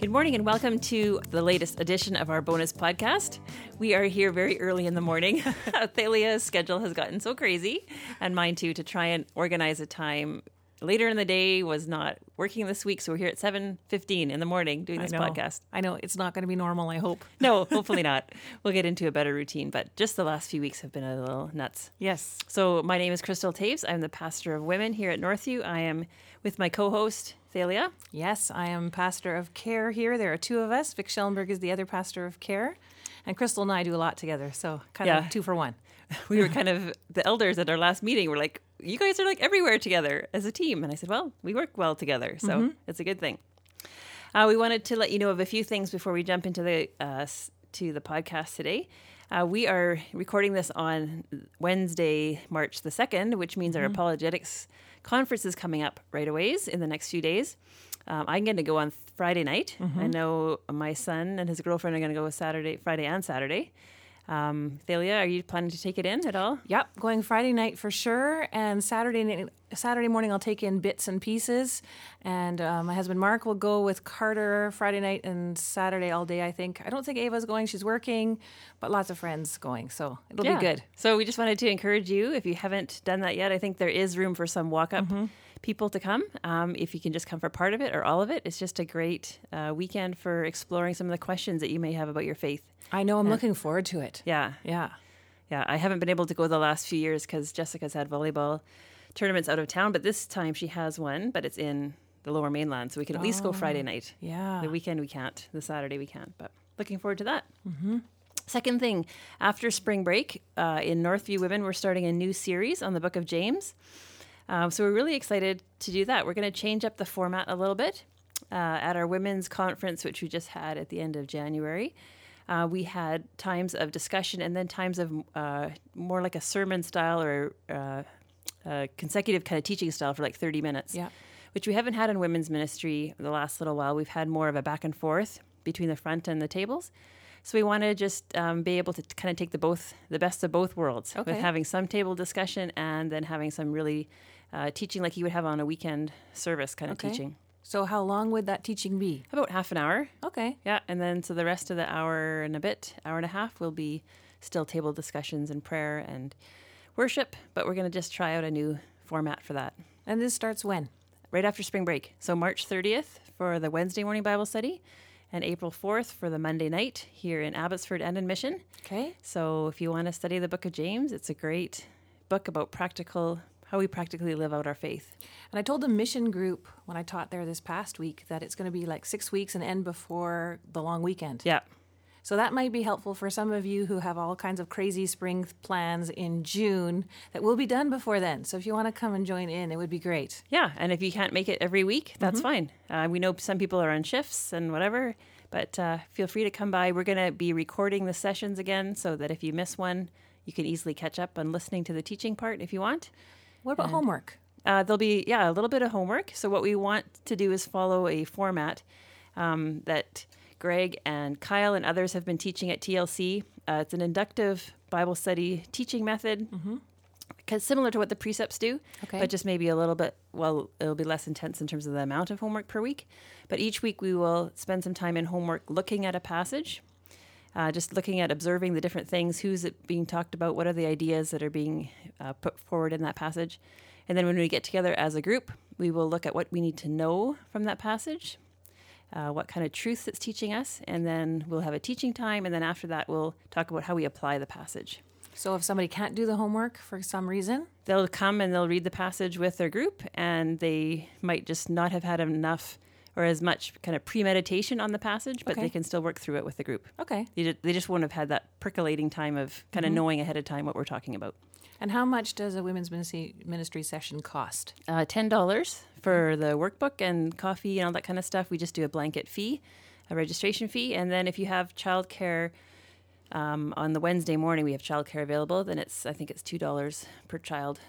Good morning and welcome to the latest edition of our bonus podcast. We are here very early in the morning. Thalia's schedule has gotten so crazy, and mine too, to try and organize a time later in the day was not working this week so we're here at 7.15 in the morning doing this I podcast I know it's not going to be normal. I hope. no hopefully not we'll get into a better routine but just the last few weeks have been a little nuts Yes. so my name is crystal taves i'm the pastor of women here at northview i am with my co-host thalia Yes, I am pastor of care here. There are two of us. Vic Schellenberg is the other pastor of care, and Crystal and I do a lot together. So kind Yeah. of two for one. we were kind of the elders at our last meeting we were like you guys are like everywhere together as a team and i said well we work well together so it's a good thing uh, we wanted to let you know of a few things before we jump into the uh, to the podcast today uh, we are recording this on wednesday march the 2nd which means our apologetics conference is coming up right away in the next few days. Um, i'm going to go on friday night. I know my son and his girlfriend are going to go saturday friday and saturday um, Thalia, are you planning to take it in at all? Yep, going Friday night for sure, and Saturday night, Saturday morning I'll take in bits and pieces, and uh, my husband Mark will go with Carter Friday night and Saturday all day. I think. I don't think Ava's going; she's working, but lots of friends going, so it'll be good. So we just wanted to encourage you, if you haven't done that yet, I think there is room for some walk up Mm-hmm. People to come. Um, if you can just come for part of it or all of it, it's just a great uh, weekend for exploring some of the questions that you may have about your faith. I know. I'm looking forward to it. Yeah, Yeah. yeah. I haven't been able to go the last few years because Jessica's had volleyball tournaments out of town, but this time she has one, but it's in the lower mainland. So we can at least go Friday night. Yeah. The weekend we can't. The Saturday we can't. But looking forward to that. Second thing, after spring break uh, in Northview Women, we're starting a new series on the Book of James. Um, so we're really excited to do that. We're going to change up the format a little bit. Uh, at our women's conference, which we just had at the end of January, uh, we had times of discussion and then times of uh, more like a sermon style or uh, uh, consecutive kind of teaching style for like 30 minutes Yeah. which we haven't had in women's ministry the last little while. We've had more of a back and forth between the front and the tables. So we want to just um, be able to kind of take the both the best of both worlds with having some table discussion and then having some really uh, teaching like you would have on a weekend service kind of Okay. teaching. So how long would that teaching be? About half an hour. Okay. Yeah, and then so the rest of the hour and a bit, hour and a half, will be still table discussions and prayer and worship. But we're going to just try out a new format for that And this starts when? right after spring break. So March 30th for the Wednesday morning Bible study, and April 4th for the Monday night here in Abbotsford and in Mission. Okay. So if you want to study the book of James, it's a great book about practical how we practically live out our faith. And I told the mission group when I taught there this past week that it's going to be like six weeks and end before the long weekend. Yeah. So that might be helpful for some of you who have all kinds of crazy spring plans in June that will be done before then. So if you want to come and join in, it would be great. Yeah, and if you can't make it every week, that's fine. Uh, we know some people are on shifts and whatever, but uh, feel free to come by. We're going to be recording the sessions again so that if you miss one, you can easily catch up on listening to the teaching part if you want. What about homework? Uh, there'll be yeah a little bit of homework. So what we want to do is follow a format um, that Greg and Kyle and others have been teaching at TLC. Uh, it's an inductive Bible study teaching method, because similar to what the precepts do, Okay. but just maybe a little bit. Well, it'll be less intense in terms of the amount of homework per week. But each week we will spend some time in homework looking at a passage. Uh, just looking at observing the different things, who's it being talked about, what are the ideas that are being uh, put forward in that passage. And then when we get together as a group, we will look at what we need to know from that passage, uh, what kind of truths it's teaching us, and then we'll have a teaching time. And then after that, we'll talk about how we apply the passage. So if somebody can't do the homework for some reason, They'll come and they'll read the passage with their group, and they might just not have had enough or as much kind of premeditation on the passage, but Okay. they can still work through it with the group. okay. They ju- they just won't have had that percolating time of kind of knowing ahead of time what we're talking about. And how much does a women's ministry, ministry session cost? Uh, ten dollars for the workbook and coffee and all that kind of stuff. We just do a blanket fee, a registration fee, and then if you have childcare um, on the Wednesday morning, we have childcare available. Then it's I think it's two dollars per child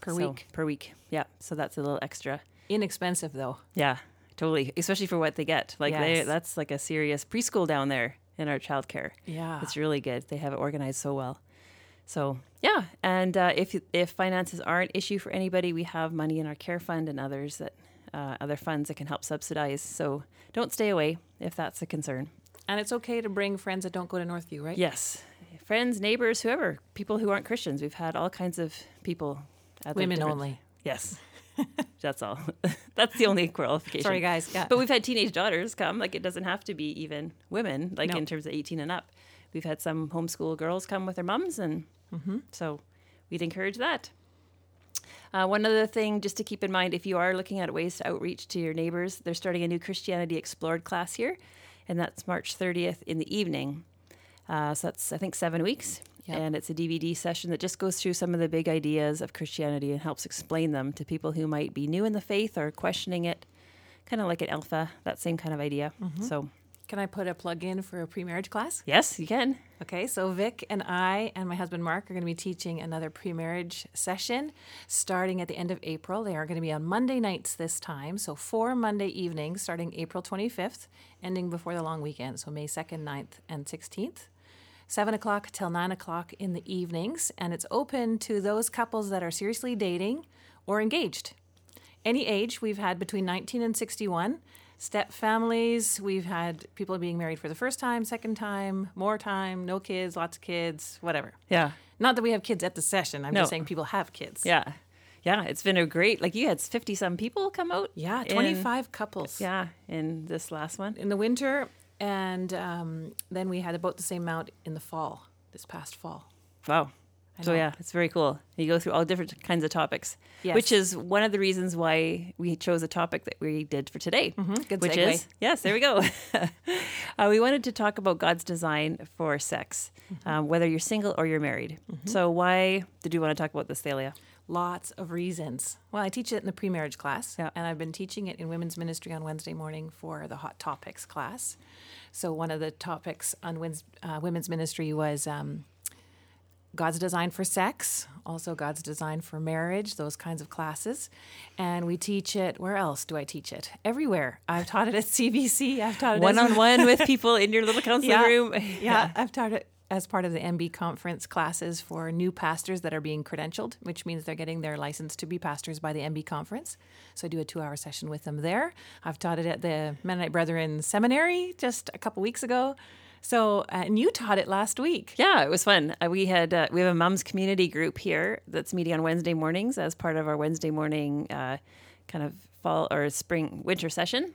Per So- week? Per week, yeah. So that's a little extra. Inexpensive though. Yeah, totally. Especially for what they get. Like they, that's like a serious preschool down there in our childcare. Yeah. It's really good. They have it organized so well. So yeah, and uh, if if finances are an issue for anybody, we have money in our care fund and others that uh, other funds that can help subsidize. So don't stay away if that's a concern. And it's okay to bring friends that don't go to Northview, right? Yes, friends, neighbors, whoever, people who aren't Christians. We've had all kinds of people. At the Women only. Yes, that's all. that's the only qualification. Sorry, guys. Yeah. But we've had teenage daughters come. Like it doesn't have to be even women. Like No. in terms of eighteen and up, we've had some homeschool girls come with their mums, and Mm-hmm. so we'd encourage that. Uh, one other thing, just to keep in mind, if you are looking at ways to outreach to your neighbors, they're starting a new Christianity Explored class here, and that's March 30th in the evening. Uh, so that's, I think, seven weeks. Yep. And it's a DVD session that just goes through some of the big ideas of Christianity and helps explain them to people who might be new in the faith or questioning it, kind of like an alpha, that same kind of idea. Mm-hmm. So, Can I put a plug in for a pre-marriage class? yes, you can. Okay, so Vic and I and my husband Mark are going to be teaching another pre-marriage session starting at the end of April. They are going to be on Monday nights this time, so four Monday evenings starting April 25th, ending before the long weekend, so May 2nd, 9th, and 16th. 7 o'clock till 9 o'clock in the evenings, and it's open to those couples that are seriously dating or engaged. Any age, we've had between 19 and 61. Step families, we've had people being married for the first time, second time, more time, no kids, lots of kids, whatever. Yeah. Not that we have kids at the session, I'm No. just saying people have kids. Yeah. Yeah. It's been a great, like you had 50 some people come out. Yeah, 25 couples yeah. In this last one. in the winter, and um, then we had about the same amount in the fall, this past fall. Wow. I So know. yeah, it's very cool. You go through all different kinds of topics, Yes. which is one of the reasons why we chose a topic that we did for today. Mm-hmm. Good which segue. is yes, there we go. uh, we wanted to talk about God's design for sex, Mm-hmm. um, whether you're single or you're married. So why did you want to talk about this, Thalia? Lots of reasons. Well, I teach it in the pre marriage class, Yeah. and I've been teaching it in women's ministry on Wednesday morning for the Hot Topics class. So, one of the topics on uh, women's ministry was um, God's design for sex, also God's design for marriage, those kinds of classes. And we teach it, where else do I teach it? Everywhere. I've taught it at CBC, I've taught it one on one with people in your little counseling Yeah. room. yeah, I've taught it as part of the MB conference classes for new pastors that are being credentialed, which means they're getting their license to be pastors by the MB conference. So I do a two hour session with them there. I've taught it at the Mennonite Brethren Seminary just a couple weeks ago. So, uh, and you taught it last week. Yeah, it was fun. Uh, we had uh, we have a mom's community group here that's meeting on Wednesday mornings as part of our Wednesday morning uh, kind of fall or spring winter session,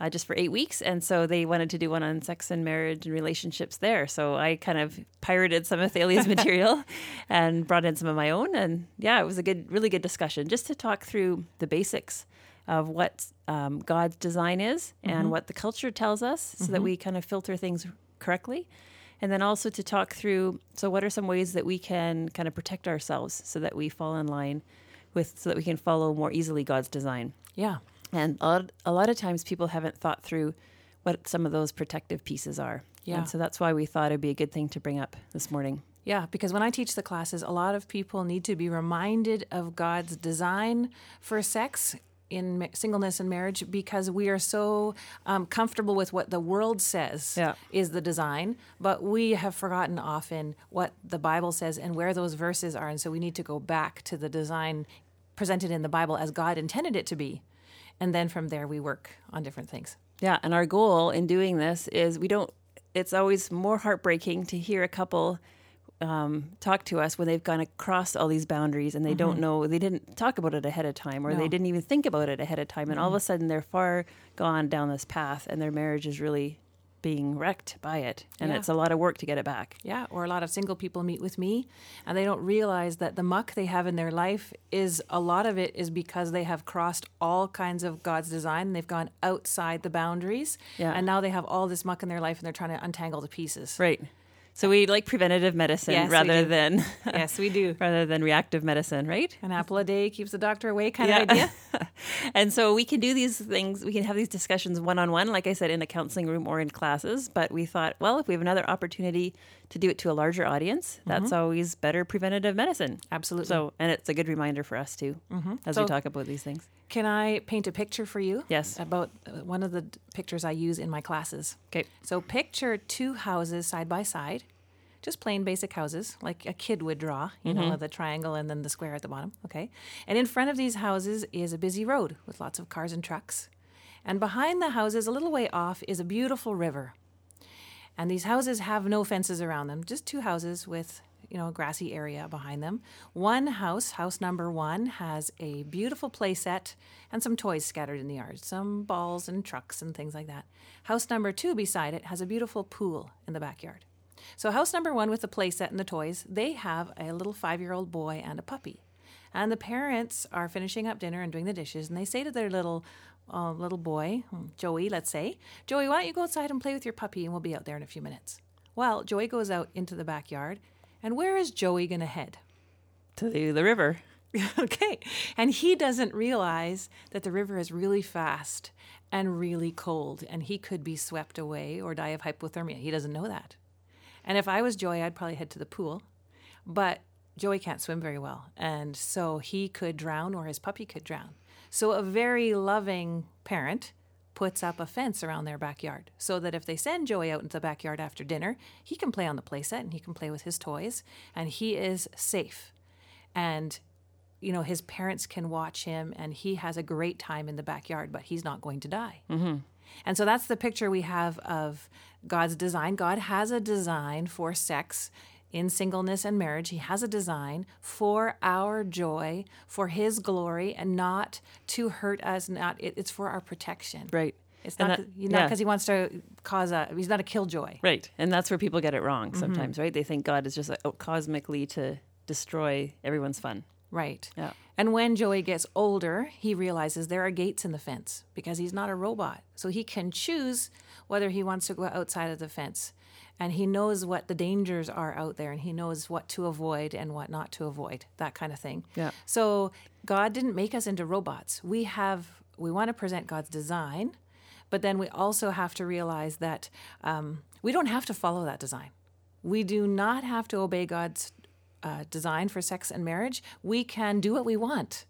uh, just for eight weeks. And so they wanted to do one on sex and marriage and relationships there. So I kind of pirated some of Thalia's material and brought in some of my own. And yeah, it was a good, really good discussion just to talk through the basics of what um, God's design is and what the culture tells us, so that we kind of filter things correctly. And then also to talk through so, what are some ways that we can kind of protect ourselves so that we fall in line with, so that we can follow more easily God's design. Yeah. And a lot, a lot of times people haven't thought through what some of those protective pieces are. Yeah. And so that's why we thought it'd be a good thing to bring up this morning. Yeah, because when I teach the classes, a lot of people need to be reminded of God's design for sex in singleness and marriage because we are so um, comfortable with what the world says Yeah. is the design, but we have forgotten often what the Bible says and where those verses are. And so we need to go back to the design presented in the Bible as God intended it to be. And then from there, we work on different things. Yeah, and our goal in doing this is we don't. It's always more heartbreaking to hear a couple um, talk to us when they've gone across all these boundaries and they don't know they didn't talk about it ahead of time or No. they didn't even think about it ahead of time, and all of a sudden they're far gone down this path and their marriage is really being wrecked by it, and Yeah. it's a lot of work to get it back. Yeah, or a lot of single people meet with me and they don't realize that the muck they have in their life is a lot of it is because they have crossed all kinds of God's design. They've gone outside the boundaries. Yeah. And now they have all this muck in their life and they're trying to untangle the pieces. Right. So we like preventative medicine Yes, rather than yes, we do. rather than reactive medicine, right? An apple a day keeps the doctor away kind Yeah. of idea. and so we can do these things, we can have these discussions one on one, like I said, in a counseling room or in classes. But we thought, well, if we have another opportunity to do it to a larger audience, that's mm-hmm. always better preventative medicine. Absolutely. So, and it's a good reminder for us too, mm-hmm. as we talk about these things. Can I paint a picture for you? Yes. About uh, one of the pictures I use in my classes. Okay. So picture two houses side by side. just plain basic houses, like a kid would draw, you know, the triangle and then the square at the bottom. Okay. And in front of these houses is a busy road with lots of cars and trucks. And behind the houses, a little way off, is a beautiful river. And these houses have no fences around them, just two houses with, you know, grassy area behind them. One house, house number one, has a beautiful play set and some toys scattered in the yard, some balls and trucks and things like that. House number two beside it has a beautiful pool in the backyard. So, house number one with the play set and the toys, they have a little five year old boy and a puppy. And the parents are finishing up dinner and doing the dishes, and they say to their little uh, little boy, Joey, let's say, Joey, why don't you go outside and play with your puppy, and we'll be out there in a few minutes. Well, Joey goes out into the backyard, and where is Joey going to head? To the, the river. okay. And he doesn't realize that the river is really fast and really cold, and he could be swept away or die of hypothermia. He doesn't know that. And if I was Joey, I'd probably head to the pool. But Joey can't swim very well. And so he could drown or his puppy could drown. So a very loving parent puts up a fence around their backyard so that if they send Joey out into the backyard after dinner, he can play on the playset and he can play with his toys and he is safe. And you know, his parents can watch him and he has a great time in the backyard, but he's not going to die. Mm-hmm. And so that's the picture we have of God's design. God has a design for sex in singleness and marriage. He has a design for our joy, for His glory, and not to hurt us. Not it, it's for our protection. Right. It's And not not yeah. because He wants to cause a. He's not a killjoy. Right. And that's where people get it wrong mm-hmm. sometimes, right? They think God is just out oh, cosmically to destroy everyone's fun. Right. Yeah. And when Joey gets older, he realizes there are gates in the fence because he's not a robot. So he can choose whether he wants to go outside of the fence. And he knows what the dangers are out there and he knows what to avoid and what not to avoid, that kind of thing. Yeah. So God didn't make us into robots. We have we want to present God's design, but then we also have to realize that um, we don't have to follow that design. We do not have to obey God's uh, design for sex and marriage. We can do what we want.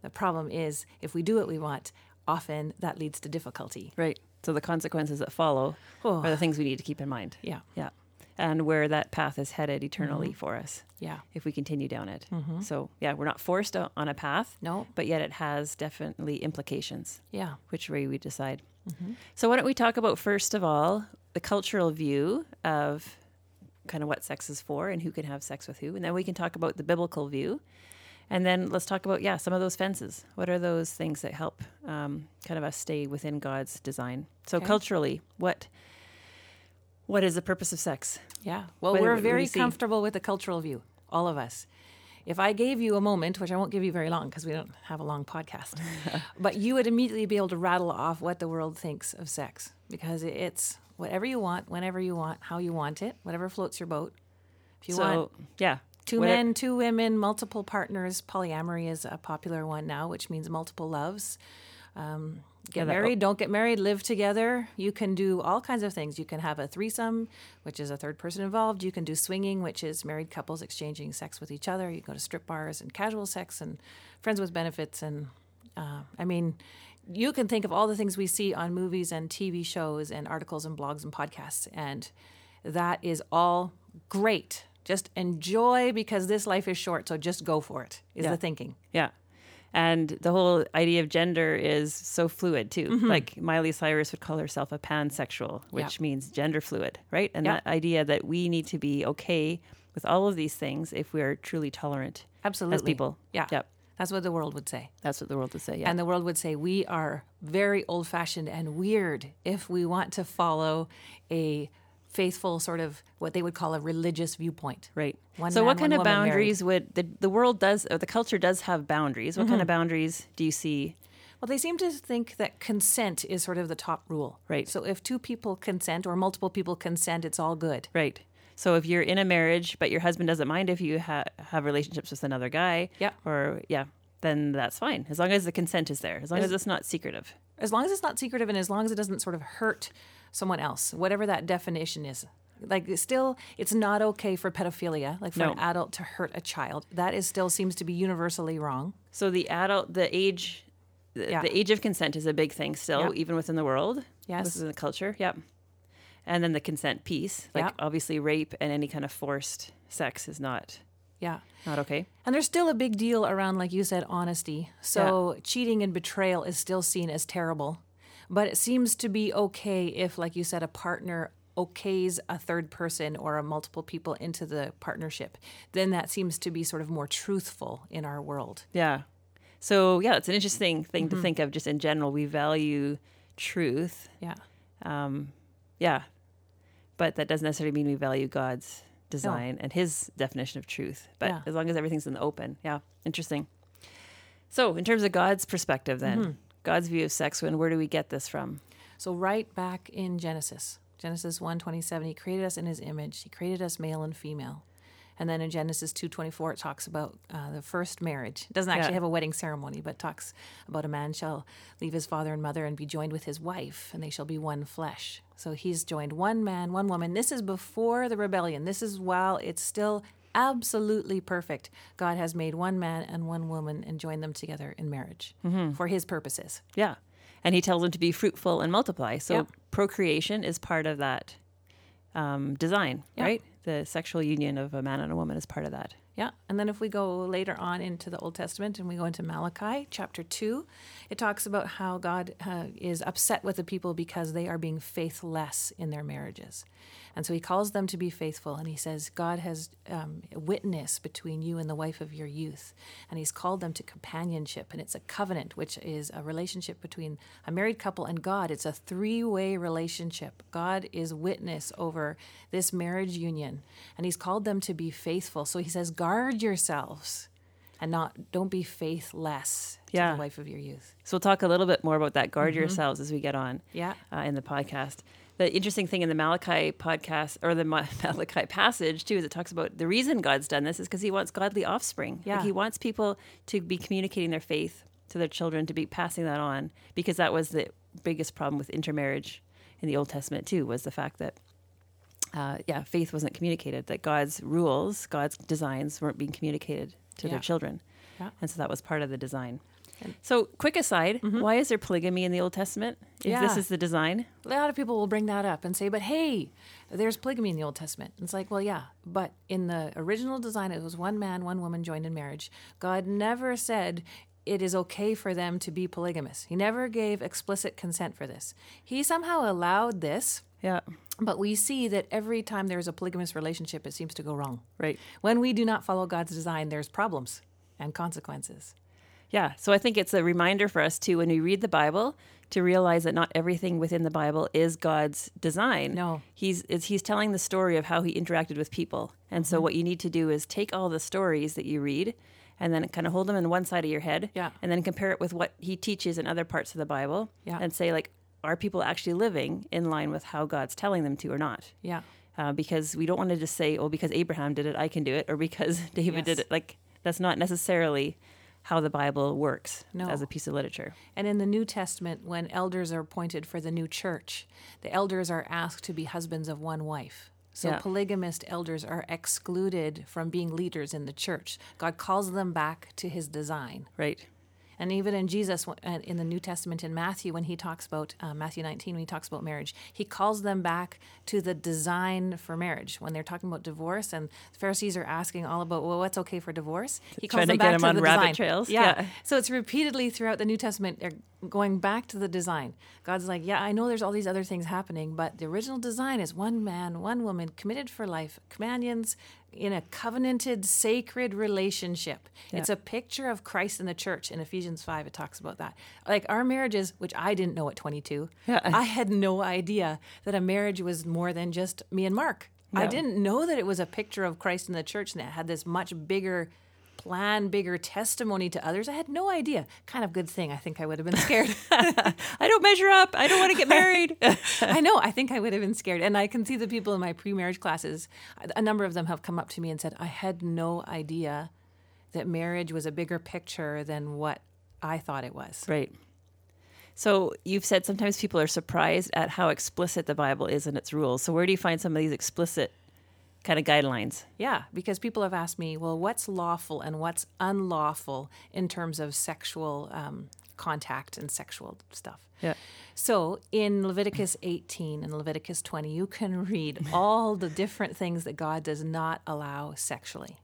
The problem is, if we do what we want, often that leads to difficulty. Right. So the consequences that follow Oh. are the things we need to keep in mind. Yeah, Yeah. And where that path is headed eternally mm-hmm. for us yeah. if we continue down it. Mm-hmm. So, yeah, we're not forced on a path, No, but yet it has definitely implications, yeah. which way we decide. Mm-hmm. So, why don't we talk about, first of all, the cultural view of kind of what sex is for and who can have sex with who. And then we can talk about the biblical view. And then let's talk about, yeah, some of those fences. What are those things that help um, kind of us stay within God's design? So, Okay. culturally, what what is the purpose of sex? Yeah. Well, What we're what very see? comfortable with the cultural view, all of us. If I gave you a moment, which I won't give you very long because we don't have a long podcast, but you would immediately be able to rattle off what the world thinks of sex because it's whatever you want, whenever you want, how you want it, whatever floats your boat. If you so, want yeah. Two men, two women, multiple partners, polyamory is a popular one now, which means multiple loves. Um, get Yeah, married, don't get married, live together. You can do all kinds of things. You can have a threesome, which is a third person involved. You can do swinging, which is married couples exchanging sex with each other. You go to strip bars and casual sex and friends with benefits. And uh, I mean, you can think of all the things we see on movies and TV shows and articles and blogs and podcasts. And that is all great. Just enjoy because this life is short. So just go for it, is Yeah. the thinking. Yeah. And the whole idea of gender is so fluid too. Mm-hmm. Like Miley Cyrus would call herself a pansexual, which means gender fluid, right? And Yeah. that idea that we need to be okay with all of these things if we are truly tolerant Absolutely. as people. Yeah. Yep. That's what the world would say. That's what the world would say. Yeah. And the world would say we are very old fashioned and weird if we want to follow a faithful sort of what they would call a religious viewpoint. right. One so man, what kind of woman married. boundaries would the, the world does or the culture does have boundaries? What kind Mm-hmm. of boundaries do you see? Well, they seem to think that consent is sort of the top rule. Right. So if two people consent or multiple people consent, it's all good. Right. So if you're in a marriage, but your husband doesn't mind if you ha- have relationships with another guy, yeah, or yeah, then that's fine as long as the consent is there, as long as, it's not secretive. As long as it's not secretive and as long as it doesn't sort of hurt someone else, whatever that definition is. Like it's still, it's not okay for pedophilia, like for No. an adult to hurt a child. That is still seems to be universally wrong. So the adult, the age, the, Yeah. the age of consent is a big thing still, Yep. even within the world. Yes. within the culture. Yep. And then the consent piece, like Yeah. obviously rape and any kind of forced sex is not Yeah. not okay. And there's still a big deal around, like you said, honesty. So cheating and betrayal is still seen as terrible. But it seems to be okay if, like you said, a partner okays a third person or a multiple people into the partnership. Then that seems to be sort of more truthful in our world. Yeah. So yeah, it's an interesting thing Mm-hmm. to think of. Just in general, we value truth. Yeah. Um, yeah, but that doesn't necessarily mean we value God's design and His definition of truth. But Yeah. as long as everything's in the open, yeah, interesting. So, in terms of God's perspective, then Mm-hmm. God's view of sex, when where do we get this from? So right back in Genesis, Genesis 1:27, he created us in his image. He created us male and female. And then in Genesis 2:24 it talks about uh, the first marriage. It doesn't actually Yeah. have a wedding ceremony, but talks about a man shall leave his father and mother and be joined with his wife, and they shall be one flesh. So he's joined one man, one woman. This is before the rebellion. This is while it's still absolutely perfect. God has made one man and one woman and joined them together in marriage for his purposes. Yeah, and He tells them to be fruitful and multiply. So Yep. procreation is part of that um, design, Yeah. right? The sexual union of a man and a woman is part of that. Yeah. And then if we go later on into the Old Testament and we go into Malachi chapter 2, it talks about how God uh, is upset with the people because they are being faithless in their marriages. And so he calls them to be faithful. And he says, God has um, a witness between you and the wife of your youth. And he's called them to companionship. And it's a covenant, which is a relationship between a married couple and God. It's a three way relationship. God is witness over this marriage union. And he's called them to be faithful. So he says, guard yourselves and not don't be faithless to Yeah. the wife of your youth. So we'll talk a little bit more about that. Guard yourselves as we get on. Yeah. uh, in the podcast. The interesting thing in the Malachi podcast or the Malachi passage too is it talks about the reason God's done this is because He wants godly offspring. Like, he wants people to be communicating their faith to their children, to be passing that on, because that was the biggest problem with intermarriage in the Old Testament too. Was the fact that uh, yeah, faith wasn't communicated. That God's rules, God's designs weren't being communicated to Yeah. their children, Yeah. and so that was part of the design. So, quick aside: why is there polygamy in the Old Testament? If this Mm-hmm. Is the design, A lot of people will bring that up and say, but hey, there's polygamy in the Old Testament. It's like, well, yeah, but in the original design, it was one man, one woman joined in marriage. God never said it is okay for them to be polygamous. He never gave explicit consent for this. He somehow allowed this, yeah, but we see that every time there's a polygamous relationship, it seems to go wrong. right. When we do not follow God's design, there's problems and consequences. Yeah. So I think it's a reminder for us too when we read the Bible to realize that not everything within the Bible is God's design. No. He's he's telling the story of how he interacted with people. And Mm-hmm. so what you need to do is take all the stories that you read and then kind of hold them in one side of your head Yeah. and then compare it with what he teaches in other parts of the Bible Yeah. and say like are people actually living in line with how God's telling them to or not? Yeah. uh, because we don't want to just say, "Oh, because Abraham did it, I can do it," or because David did it. Like that's not necessarily how the Bible works No. as a piece of literature. And in the New Testament, when elders are appointed for the new church, the elders are asked to be husbands of one wife. So Yeah. polygamist elders are excluded from being leaders in the church. God calls them back to his design. Right. And even in Jesus, in the New Testament, in Matthew, when he talks about uh, Matthew 19, when he talks about marriage, he calls them back to the design for marriage. When they're talking about divorce, and the Pharisees are asking all about, well, what's okay for divorce? He calls Trying to get them on the rabbit design. trails. Yeah. Yeah. So it's repeatedly throughout the New Testament, they're going back to the design. God's like, yeah, I know there's all these other things happening, but the original design is one man, one woman, committed for life, companions in a covenanted, sacred relationship. It's a picture of Christ in the church. In Ephesians 5, it talks about that. Like our marriages, which I didn't know at 22, Yeah. I had no idea that a marriage was more than just me and Mark. I didn't know that it was a picture of Christ in the church and it had this much bigger plan, bigger testimony to others. I had no idea. Kind of good thing. I think I would have been scared. I don't measure up. I don't want to get married. I know. I think I would have been scared. And I can see the people in my pre marriage classes, a number of them have come up to me and said, I had no idea that marriage was a bigger picture than what I thought it was. right. So you've said sometimes people are surprised at how explicit the Bible is in its rules. So where do you find some of these explicit kind of guidelines? Yeah, because people have asked me, well, what's lawful and what's unlawful in terms of sexual um, contact and sexual stuff. Yeah. So in Leviticus 18 and Leviticus 20, you can read all the different things that God does not allow sexually.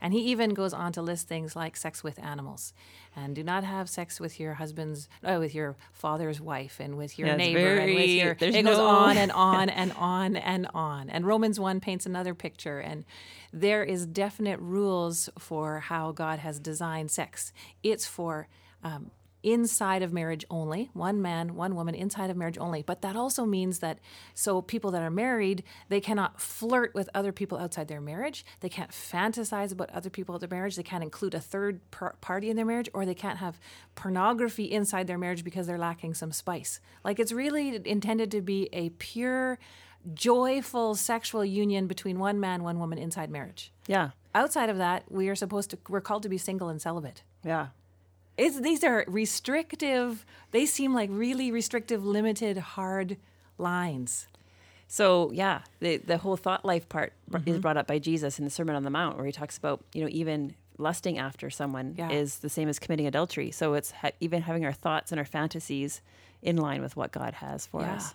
And he even goes on to list things like sex with animals, and do not have sex with your husband's, uh, with your father's wife, and with your Yeah, neighbor, and with your. It goes on and on and on and on. And Romans one paints another picture, and there is definite rules for how God has designed sex. It's for um, inside of marriage only, one man, one woman inside of marriage only. But that also means that so people that are married, they cannot flirt with other people outside their marriage. They can't fantasize about other people at their marriage. They can't include a third par- party in their marriage, or they can't have pornography inside their marriage because they're lacking some spice. Like it's really intended to be a pure, joyful sexual union between one man, one woman inside marriage. Yeah. Outside of that, we are supposed to, we're called to be single and celibate. Yeah. It's, these are restrictive, they seem like really restrictive, limited, hard lines. So yeah, the the whole thought life part Mm-hmm. is brought up by Jesus in the Sermon on the Mount, where he talks about you know even lusting after someone Yeah. is the same as committing adultery. So it's ha- even having our thoughts and our fantasies in line with what God has for Yeah. us,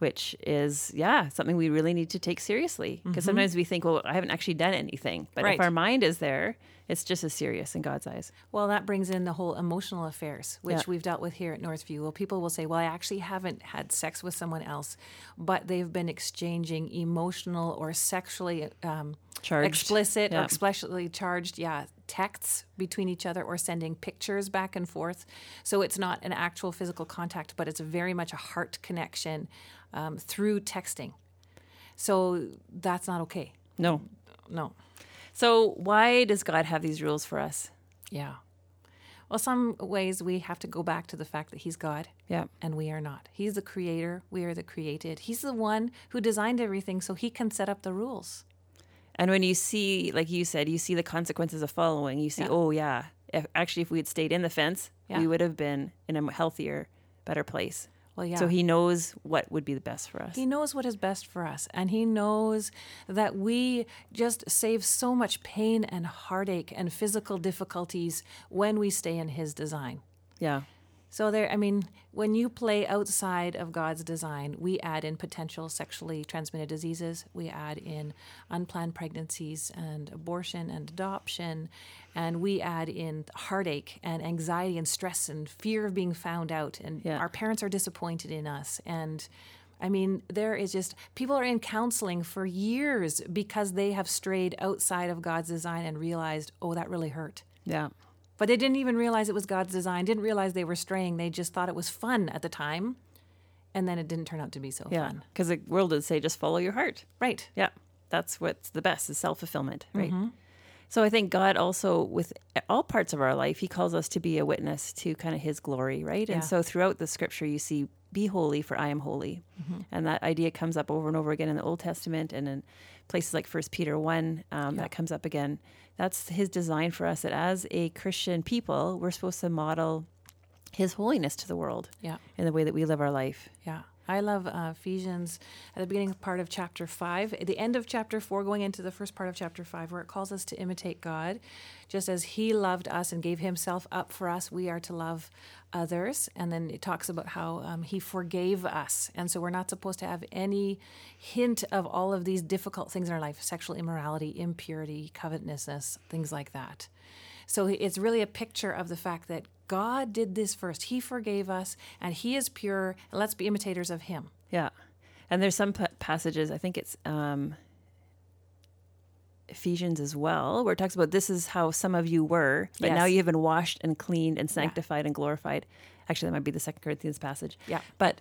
which is yeah something we really need to take seriously because sometimes we think, well, I haven't actually done anything, but Mm-hmm. Right. if our mind is there, it's just as serious in God's eyes. Well, that brings in the whole emotional affairs, which Yeah. we've dealt with here at Northview. Well, people will say, Well, I actually haven't had sex with someone else, but they've been exchanging emotional or sexually um, Charged. explicit or explicitly charged, yeah, texts between each other or sending pictures back and forth. So it's not an actual physical contact, but it's very much a heart connection um, through texting. So that's not okay. No. No. So why does God have these rules for us? Yeah. Well, some ways we have to go back to the fact that He's God. Yeah. and we are not. He's the creator, we are the created. He's the one who designed everything so he can set up the rules. And when you see, like you said, you see the consequences of following, you see, Yeah. oh, yeah, if, actually, if we had stayed in the fence, Yeah. we would have been in a healthier, better place. Well, yeah. So he knows what would be the best for us. He knows what is best for us, and he knows that we just save so much pain and heartache and physical difficulties when we stay in his design. yeah. So there I mean, when you play outside of God's design, we add in potential sexually transmitted diseases, we add in unplanned pregnancies and abortion and adoption, and we add in heartache and anxiety and stress and fear of being found out and Yeah. our parents are disappointed in us and I mean, there is just people are in counseling for years because they have strayed outside of God's design and realized, oh, that really hurt. Yeah. But they didn't even realize it was God's design, didn't realize they were straying. They just thought it was fun at the time. And then it didn't turn out to be so Yeah. fun. Because the world would say, just follow your heart. Right. Yeah. That's what's the best is self fulfillment, right? Mm-hmm. So I think God also, with all parts of our life, He calls us to be a witness to kind of His glory, right? Yeah. And so throughout the scripture, you see, be holy, for I am holy. Mm-hmm. And that idea comes up over and over again in the Old Testament and in places like First Peter 1, um, that comes up again. That's His design for us that as a Christian people, we're supposed to model His holiness to the world Yeah. in the way that we live our life. Yeah. I love uh, Ephesians at the beginning part of chapter 5, at the end of chapter 4, going into the first part of chapter 5, where it calls us to imitate God. Just as He loved us and gave Himself up for us, we are to love others. And then it talks about how um, He forgave us. And so we're not supposed to have any hint of all of these difficult things in our life sexual immorality, impurity, covetousness, things like that. So it's really a picture of the fact that God did this first. He forgave us and He is pure. Let's be imitators of Him. Yeah. And there's some pa- passages, I think it's um, Ephesians as well, where it talks about this is how some of you were, but now you have been washed and cleaned and sanctified and glorified. Actually, that might be the Second Corinthians passage. Yeah. But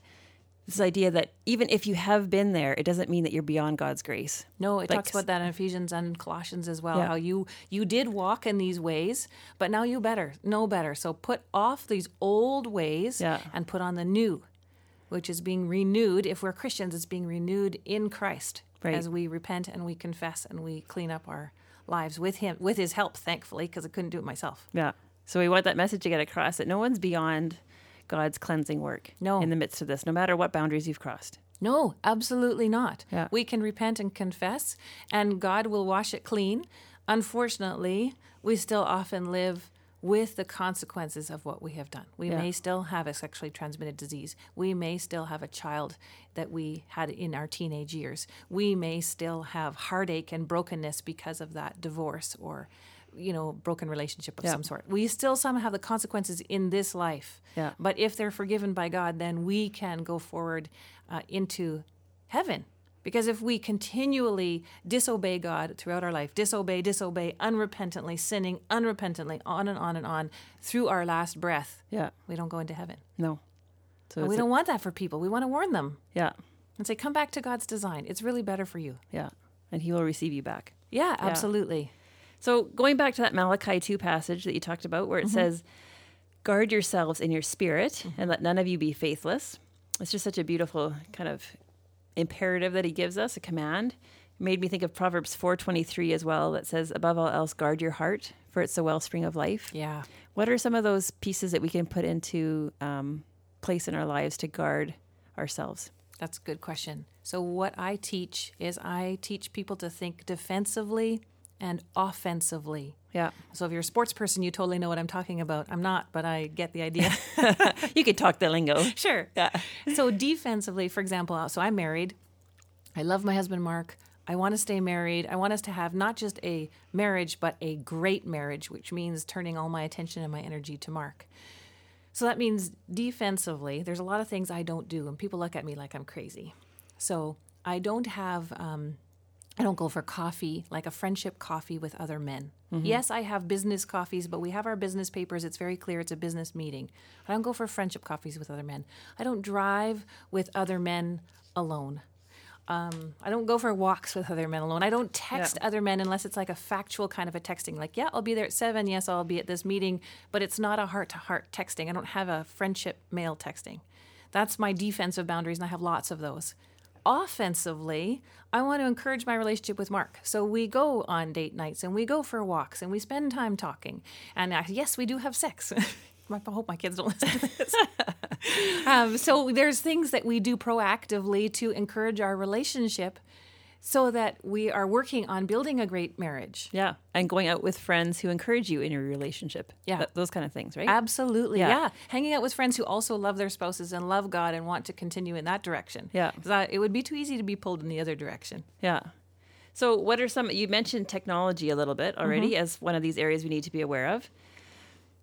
this idea that even if you have been there, it doesn't mean that you're beyond God's grace. No, it Like talks about that in Ephesians and Colossians as well. Yeah. How you you did walk in these ways, but now you better know better. So put off these old ways Yeah. and put on the new, which is being renewed. If we're Christians, it's being renewed in Christ Right. as we repent and we confess and we clean up our lives with Him, with His help, thankfully, because I couldn't do it myself. Yeah. So we want that message to get across that no one's beyond God's cleansing work No. in the midst of this, no matter what boundaries you've crossed. No, absolutely not. Yeah. We can repent and confess, and God will wash it clean. Unfortunately, we still often live with the consequences of what we have done. We Yeah. may still have a sexually transmitted disease. We may still have a child that we had in our teenage years. We may still have heartache and brokenness because of that divorce or you know, broken relationship of Yeah. some sort. We still somehow have the consequences in this life. Yeah. But if they're forgiven by God, then we can go forward uh, into heaven. Because if we continually disobey God throughout our life, disobey, disobey, unrepentantly, sinning unrepentantly, on and on and on through our last breath, Yeah. we don't go into heaven. No. So we don't want that for people. We want to warn them yeah. and say, come back to God's design. It's really better for you. Yeah. And he will receive you back. Yeah, absolutely. So going back to that Malachi 2 passage that you talked about, where it Mm-hmm. says, guard yourselves in your spirit and let none of you be faithless. It's just such a beautiful kind of imperative that he gives us, a command. It made me think of Proverbs 4.23 as well that says, above all else, guard your heart, for it's the wellspring of life. Yeah. What are some of those pieces that we can put into um, place in our lives to guard ourselves? That's a good question. So, what I teach is I teach people to think defensively and offensively. Yeah. So, if you're a sports person, you totally know what I'm talking about. I'm not, but I get the idea. You could talk the lingo. sure. Yeah. So, defensively, for example, uh, so I'm married. I love my husband, Mark. I want to stay married. I want us to have not just a marriage, but a great marriage, which means turning all my attention and my energy to Mark. So that means defensively, there's a lot of things I don't do, and people look at me like I'm crazy. So I don't have, um, I don't go for coffee, like a friendship coffee with other men. Yes, I have business coffees, but we have our business papers. It's very clear it's a business meeting. I don't go for friendship coffees with other men. I don't drive with other men alone. Um, I don't go for walks with other men alone. I don't text other men unless it's like a factual kind of a texting. Like, yeah, I'll be there at seven. Yes, I'll be at this meeting. But it's not a heart to heart texting. I don't have a friendship male texting. That's my defensive boundaries, and I have lots of those. Offensively, I want to encourage my relationship with Mark. So we go on date nights and we go for walks and we spend time talking. And uh, yes, we do have sex. I hope my kids don't listen to this. um, so there's things that we do proactively to encourage our relationship so that we are working on building a great marriage. Yeah. And going out with friends who encourage you in your relationship. Yeah. Th- those kind of things, right? Absolutely. Yeah. Yeah. Hanging out with friends who also love their spouses and love God and want to continue in that direction. Yeah. it would be too easy to be pulled in the other direction. Yeah. So, what are some? You mentioned technology a little bit already Mm-hmm. as one of these areas we need to be aware of.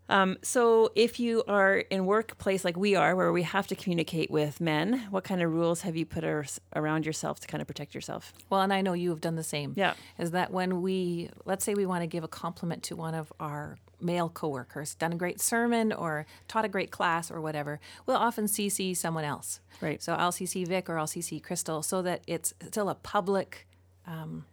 Um, so, if you are in workplace like we are, where we have to communicate with men, what kind of rules have you put ar- around yourself to kind of protect yourself? Well, and I know you have done the same. Yeah. Is that when we, let's say we want to give a compliment to one of our male coworkers, done a great sermon or taught a great class or whatever, we'll often CC someone else. Right. So I'll CC Vic or I'll CC Crystal so that it's still a public um,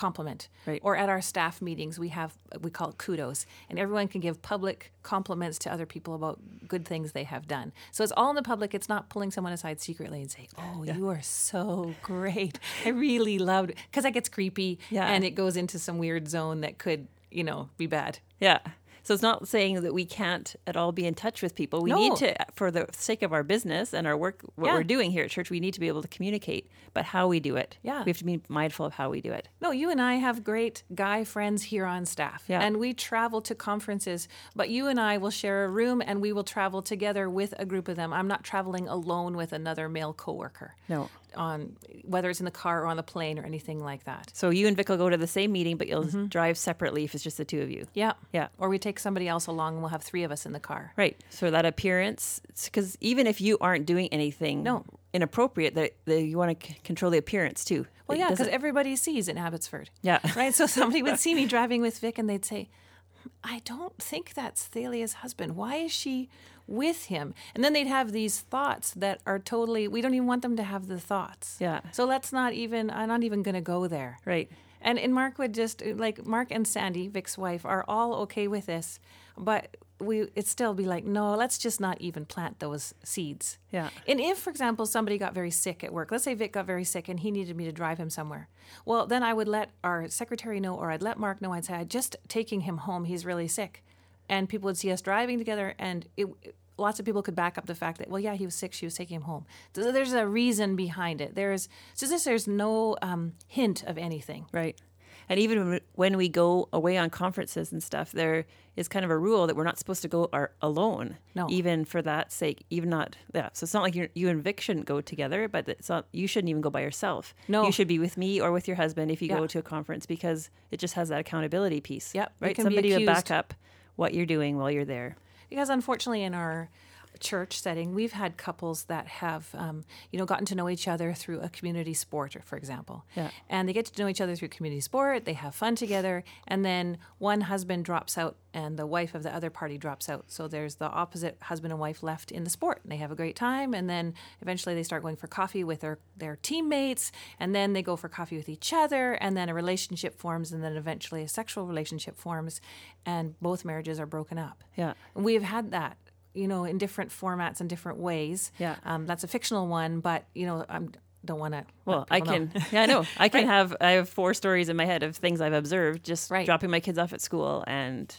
compliment. Right. Or at our staff meetings, we have, we call it kudos, and everyone can give public compliments to other people about good things they have done. So it's all in the public. It's not pulling someone aside secretly and say, oh, you are so great. I really loved because that gets creepy Yeah. and it goes into some weird zone that could, you know, be bad. Yeah. So it's not saying that we can't at all be in touch with people. We No. need to, for the sake of our business and our work, what Yeah. we're doing here at church, we need to be able to communicate. But how we do it, Yeah. we have to be mindful of how we do it. No, you and I have great guy friends here on staff. Yeah. And we travel to conferences, but you and I will share a room and we will travel together with a group of them. I'm not traveling alone with another male coworker. No. On whether it's in the car or on the plane or anything like that. So you and Vic will go to the same meeting, but you'll Mm-hmm. drive separately if it's just the two of you. Yeah. Yeah. Or we take somebody else along and we'll have three of us in the car. Right. So that appearance, because even if you aren't doing anything No. inappropriate, that, that you want to c- control the appearance too. Well, It yeah, because everybody sees in Abbotsford. Yeah. Right? So somebody would see me driving with Vic and they'd say, I don't think that's Thalia's husband. Why is she with him? And then they'd have these thoughts that are totally, we don't even want them to have the thoughts. Yeah. So let's not even, I'm not even going to go there. right. And, and Mark would just, uh, like, Mark and Sandy, Vic's wife, are all okay with this. But we, it'd still be like, no, let's just not even plant those seeds. Yeah. And if, for example, somebody got very sick at work, let's say Vic got very sick and he needed me to drive him somewhere. Well, then I would let our secretary know or I'd let Mark know. I'd say, I'm just taking him home. He's really sick. And people would see us driving together and it, lots of people could back up the fact that, well, yeah, he was sick. She was taking him home. So there's a reason behind it. There's, so this, there's no um, hint of anything. Right. And even when- we go away on conferences and stuff, there is kind of a rule that we're not supposed to go our, alone. No. Even for that sake, even not yeah. So it's not like you you and Vic shouldn't go together, but it's not you shouldn't even go by yourself. No. you should be with me or with your husband if you Yeah. go to a conference because it just has that accountability piece. Yep, right. Somebody to back up what you're doing while you're there. Because unfortunately, in our church setting, we've had couples that have, um, you know, gotten to know each other through a community sport, for example. Yeah. And they get to know each other through community sport. They have fun together, and then one husband drops out, and the wife of the other party drops out. So there's the opposite husband and wife left in the sport. And they have a great time, and then eventually they start going for coffee with their their teammates, and then they go for coffee with each other, and then a relationship forms, and then eventually a sexual relationship forms, and both marriages are broken up. Yeah. And we have had that, you know, in different formats and different ways. Yeah. Um, that's a fictional one, but you know, I don't want to. Well, I can. Yeah, I know. I can have. I have four stories in my head of things I've observed just Right. dropping my kids off at school and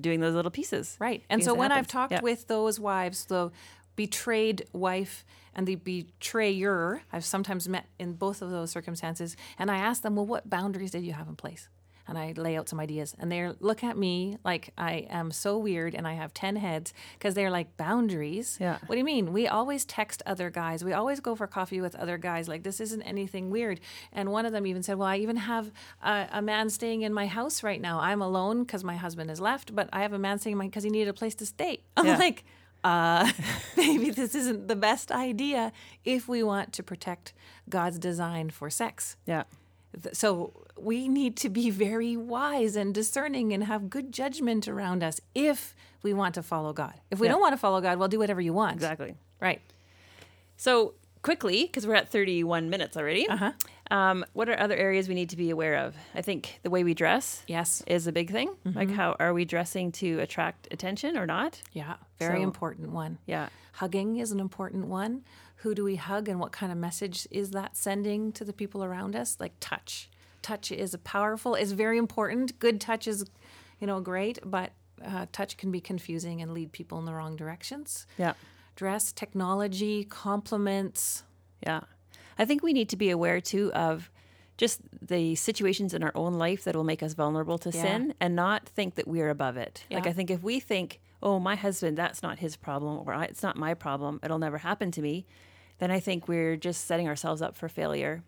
doing those little pieces. Right. And so when I've talked Yeah. with those wives, the betrayed wife and the betrayer, I've sometimes met in both of those circumstances, and I ask them, well, what boundaries did you have in place? And I lay out some ideas, and they look at me like I am so weird and I have 10 heads because they're like, boundaries? Yeah. What do you mean? We always text other guys. We always go for coffee with other guys. Like, this isn't anything weird. And one of them even said, Well, I even have a, a man staying in my house right now. I'm alone because my husband has left, but I have a man staying in my because he needed a place to stay. I'm Yeah. like, uh, maybe this isn't the best idea if we want to protect God's design for sex. Yeah. So we need to be very wise and discerning and have good judgment around us if we want to follow God. If we Yeah. don't want to follow God, well, do whatever you want. Exactly. Right. So quickly, because we're at 31 minutes already. Uh-huh. Um, what are other areas we need to be aware of? I think the way we dress Yes. is a big thing. Like, Mm-hmm. how are we dressing to attract attention or not? Yeah. Very So- important one. Yeah. Hugging is an important one. Who do we hug and what kind of message is that sending to the people around us? Like touch. Touch is a powerful, is very important. Good touch is, you know, great, but uh, touch can be confusing and lead people in the wrong directions. Yeah. Dress, technology, compliments. Yeah. I think we need to be aware too of just the situations in our own life that will make us vulnerable to Yeah. sin and not think that we're above it. Like, I think if we think, oh, my husband, that's not his problem, or "I- it's not my problem, it'll never happen to me, then I think we're just setting ourselves up for failure.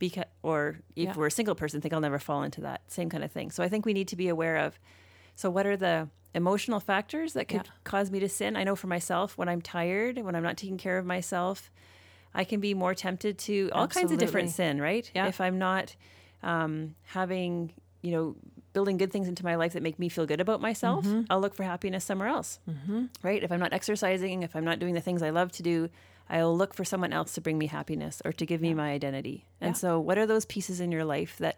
Because, or if Yeah. we're a single person, think I'll never fall into that same kind of thing. So I think we need to be aware of. So what are the emotional factors that could Yeah. cause me to sin? I know for myself, when I'm tired, when I'm not taking care of myself, I can be more tempted to all kinds of different sin, right? Yeah. If I'm not um, having, you know, building good things into my life that make me feel good about myself, Mm-hmm. I'll look for happiness somewhere else, right? If I'm not exercising, if I'm not doing the things I love to do, I'll look for someone else to bring me happiness or to give me my identity. And Yeah. so, what are those pieces in your life that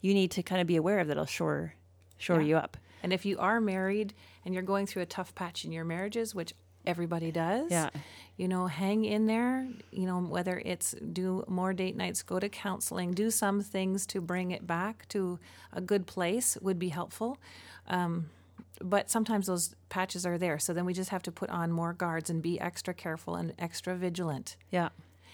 you need to kind of be aware of that'll shore shore Yeah. you up? And if you are married and you're going through a tough patch in your marriages, which everybody does, Yeah. you know, hang in there. You know, whether it's do more date nights, go to counseling, do some things to bring it back to a good place would be helpful. Um, but sometimes those patches are there. So then we just have to put on more guards and be extra careful and extra vigilant. Yeah.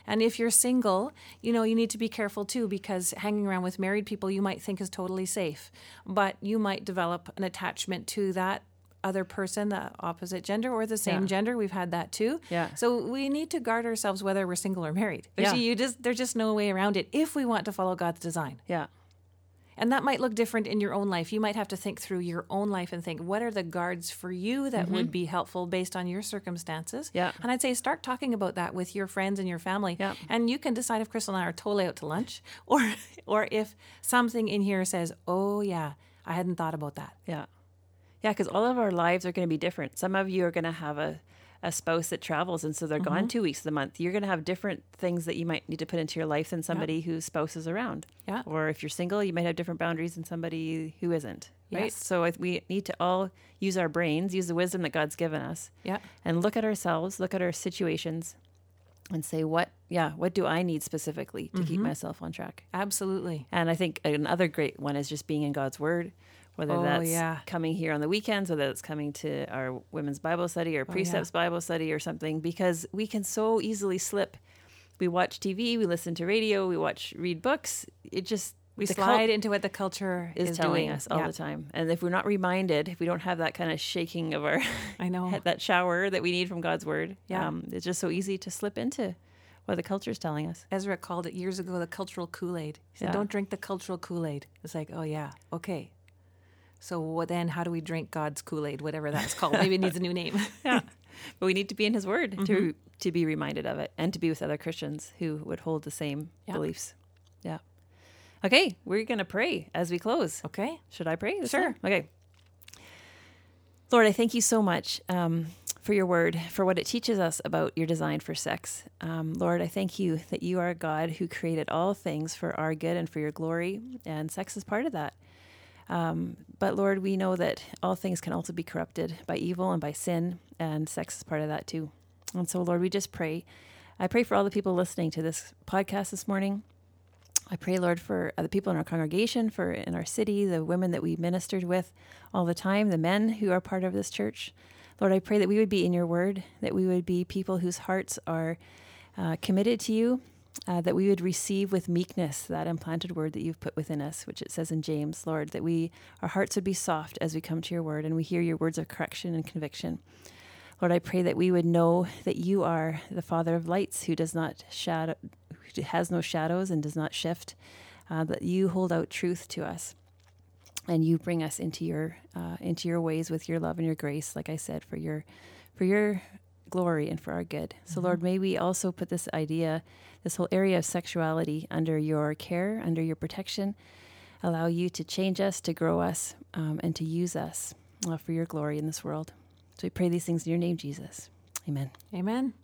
And if you're single, you know, you need to be careful too because hanging around with married people you might think is totally safe, but you might develop an attachment to that other person, the opposite gender or the same Yeah. gender. We've had that too. Yeah. So we need to guard ourselves whether we're single or married. There's, Yeah. you just there's just no way around it if we want to follow God's design. Yeah. And that might look different in your own life. You might have to think through your own life and think, what are the guards for you that would be helpful based on your circumstances? Mm-hmm. Yeah. And I'd say start talking about that with your friends and your family. Yeah. And you can decide if Crystal and I are totally out to lunch or or if something in here says, oh yeah, I hadn't thought about that. Yeah. Yeah, because all of our lives are going to be different. Some of you are going to have a, a spouse that travels, and so they're gone mm-hmm. two weeks of the month. You're going to have different things that you might need to put into your life than somebody whose spouse is around. Yeah. Or if you're single, you might have different boundaries than somebody who isn't. Right. Yes. So we need to all use our brains, use the wisdom that God's given us, Yeah. and look at ourselves, look at our situations, and say, what, yeah, what do I need specifically to keep mm-hmm. myself on track? Absolutely. And I think another great one is just being in God's Word, whether Oh, that's yeah. coming here on the weekends, whether it's coming to our women's Bible study Oh, or precepts Bible study or something, because we can so easily slip. We watch TV, we listen to radio, we watch read books. It just We slide cult into what the culture is, is, telling doing. us all Yeah. the time. And if we're not reminded, if we don't have that kind of shaking of our I know. that shower that we need from God's word, Yeah. um, it's just so easy to slip into what the culture is telling us. Ezra called it years ago the cultural Kool Aid. He said, Yeah. "Don't drink the cultural Kool Aid." It's like, oh yeah, okay. So what then? How do we drink God's Kool Aid, whatever that's called? Maybe it needs a new name. Yeah. but we need to be in his word Mm-hmm. to to be reminded of it and to be with other Christians who would hold the same Yeah. beliefs. Yeah. Okay, we're going to pray as we close. Okay. Should I pray? Sure. time? Okay. Lord, I thank you so much um, for your word, for what it teaches us about your design for sex. Um, Lord, I thank you that you are a God who created all things for our good and for your glory, and sex is part of that. Um, but Lord, we know that all things can also be corrupted by evil and by sin, and sex is part of that too. And so, Lord, we just pray. I pray for all the people listening to this podcast this morning. I pray, Lord, for the people in our congregation, for in our city, the women that we ministered with all the time, the men who are part of this church. Lord, I pray that we would be in your word, that we would be people whose hearts are uh, committed to you, uh, that we would receive with meekness that implanted word that you've put within us, which it says in James, Lord, that we our hearts would be soft as we come to your word and we hear your words of correction and conviction. Lord, I pray that we would know that you are the Father of lights who does not shadow, who has no shadows and does not shift, uh, that you hold out truth to us, and you bring us into your uh, into your ways with your love and your grace. Like I said, for your for your glory and for our good. So, Lord, may we also put this idea, this whole area of sexuality, under your care, under your protection. Allow you to change us, to grow us, um, and to use us uh, for your glory in this world. So we pray these things in your name, Jesus. Amen. Amen.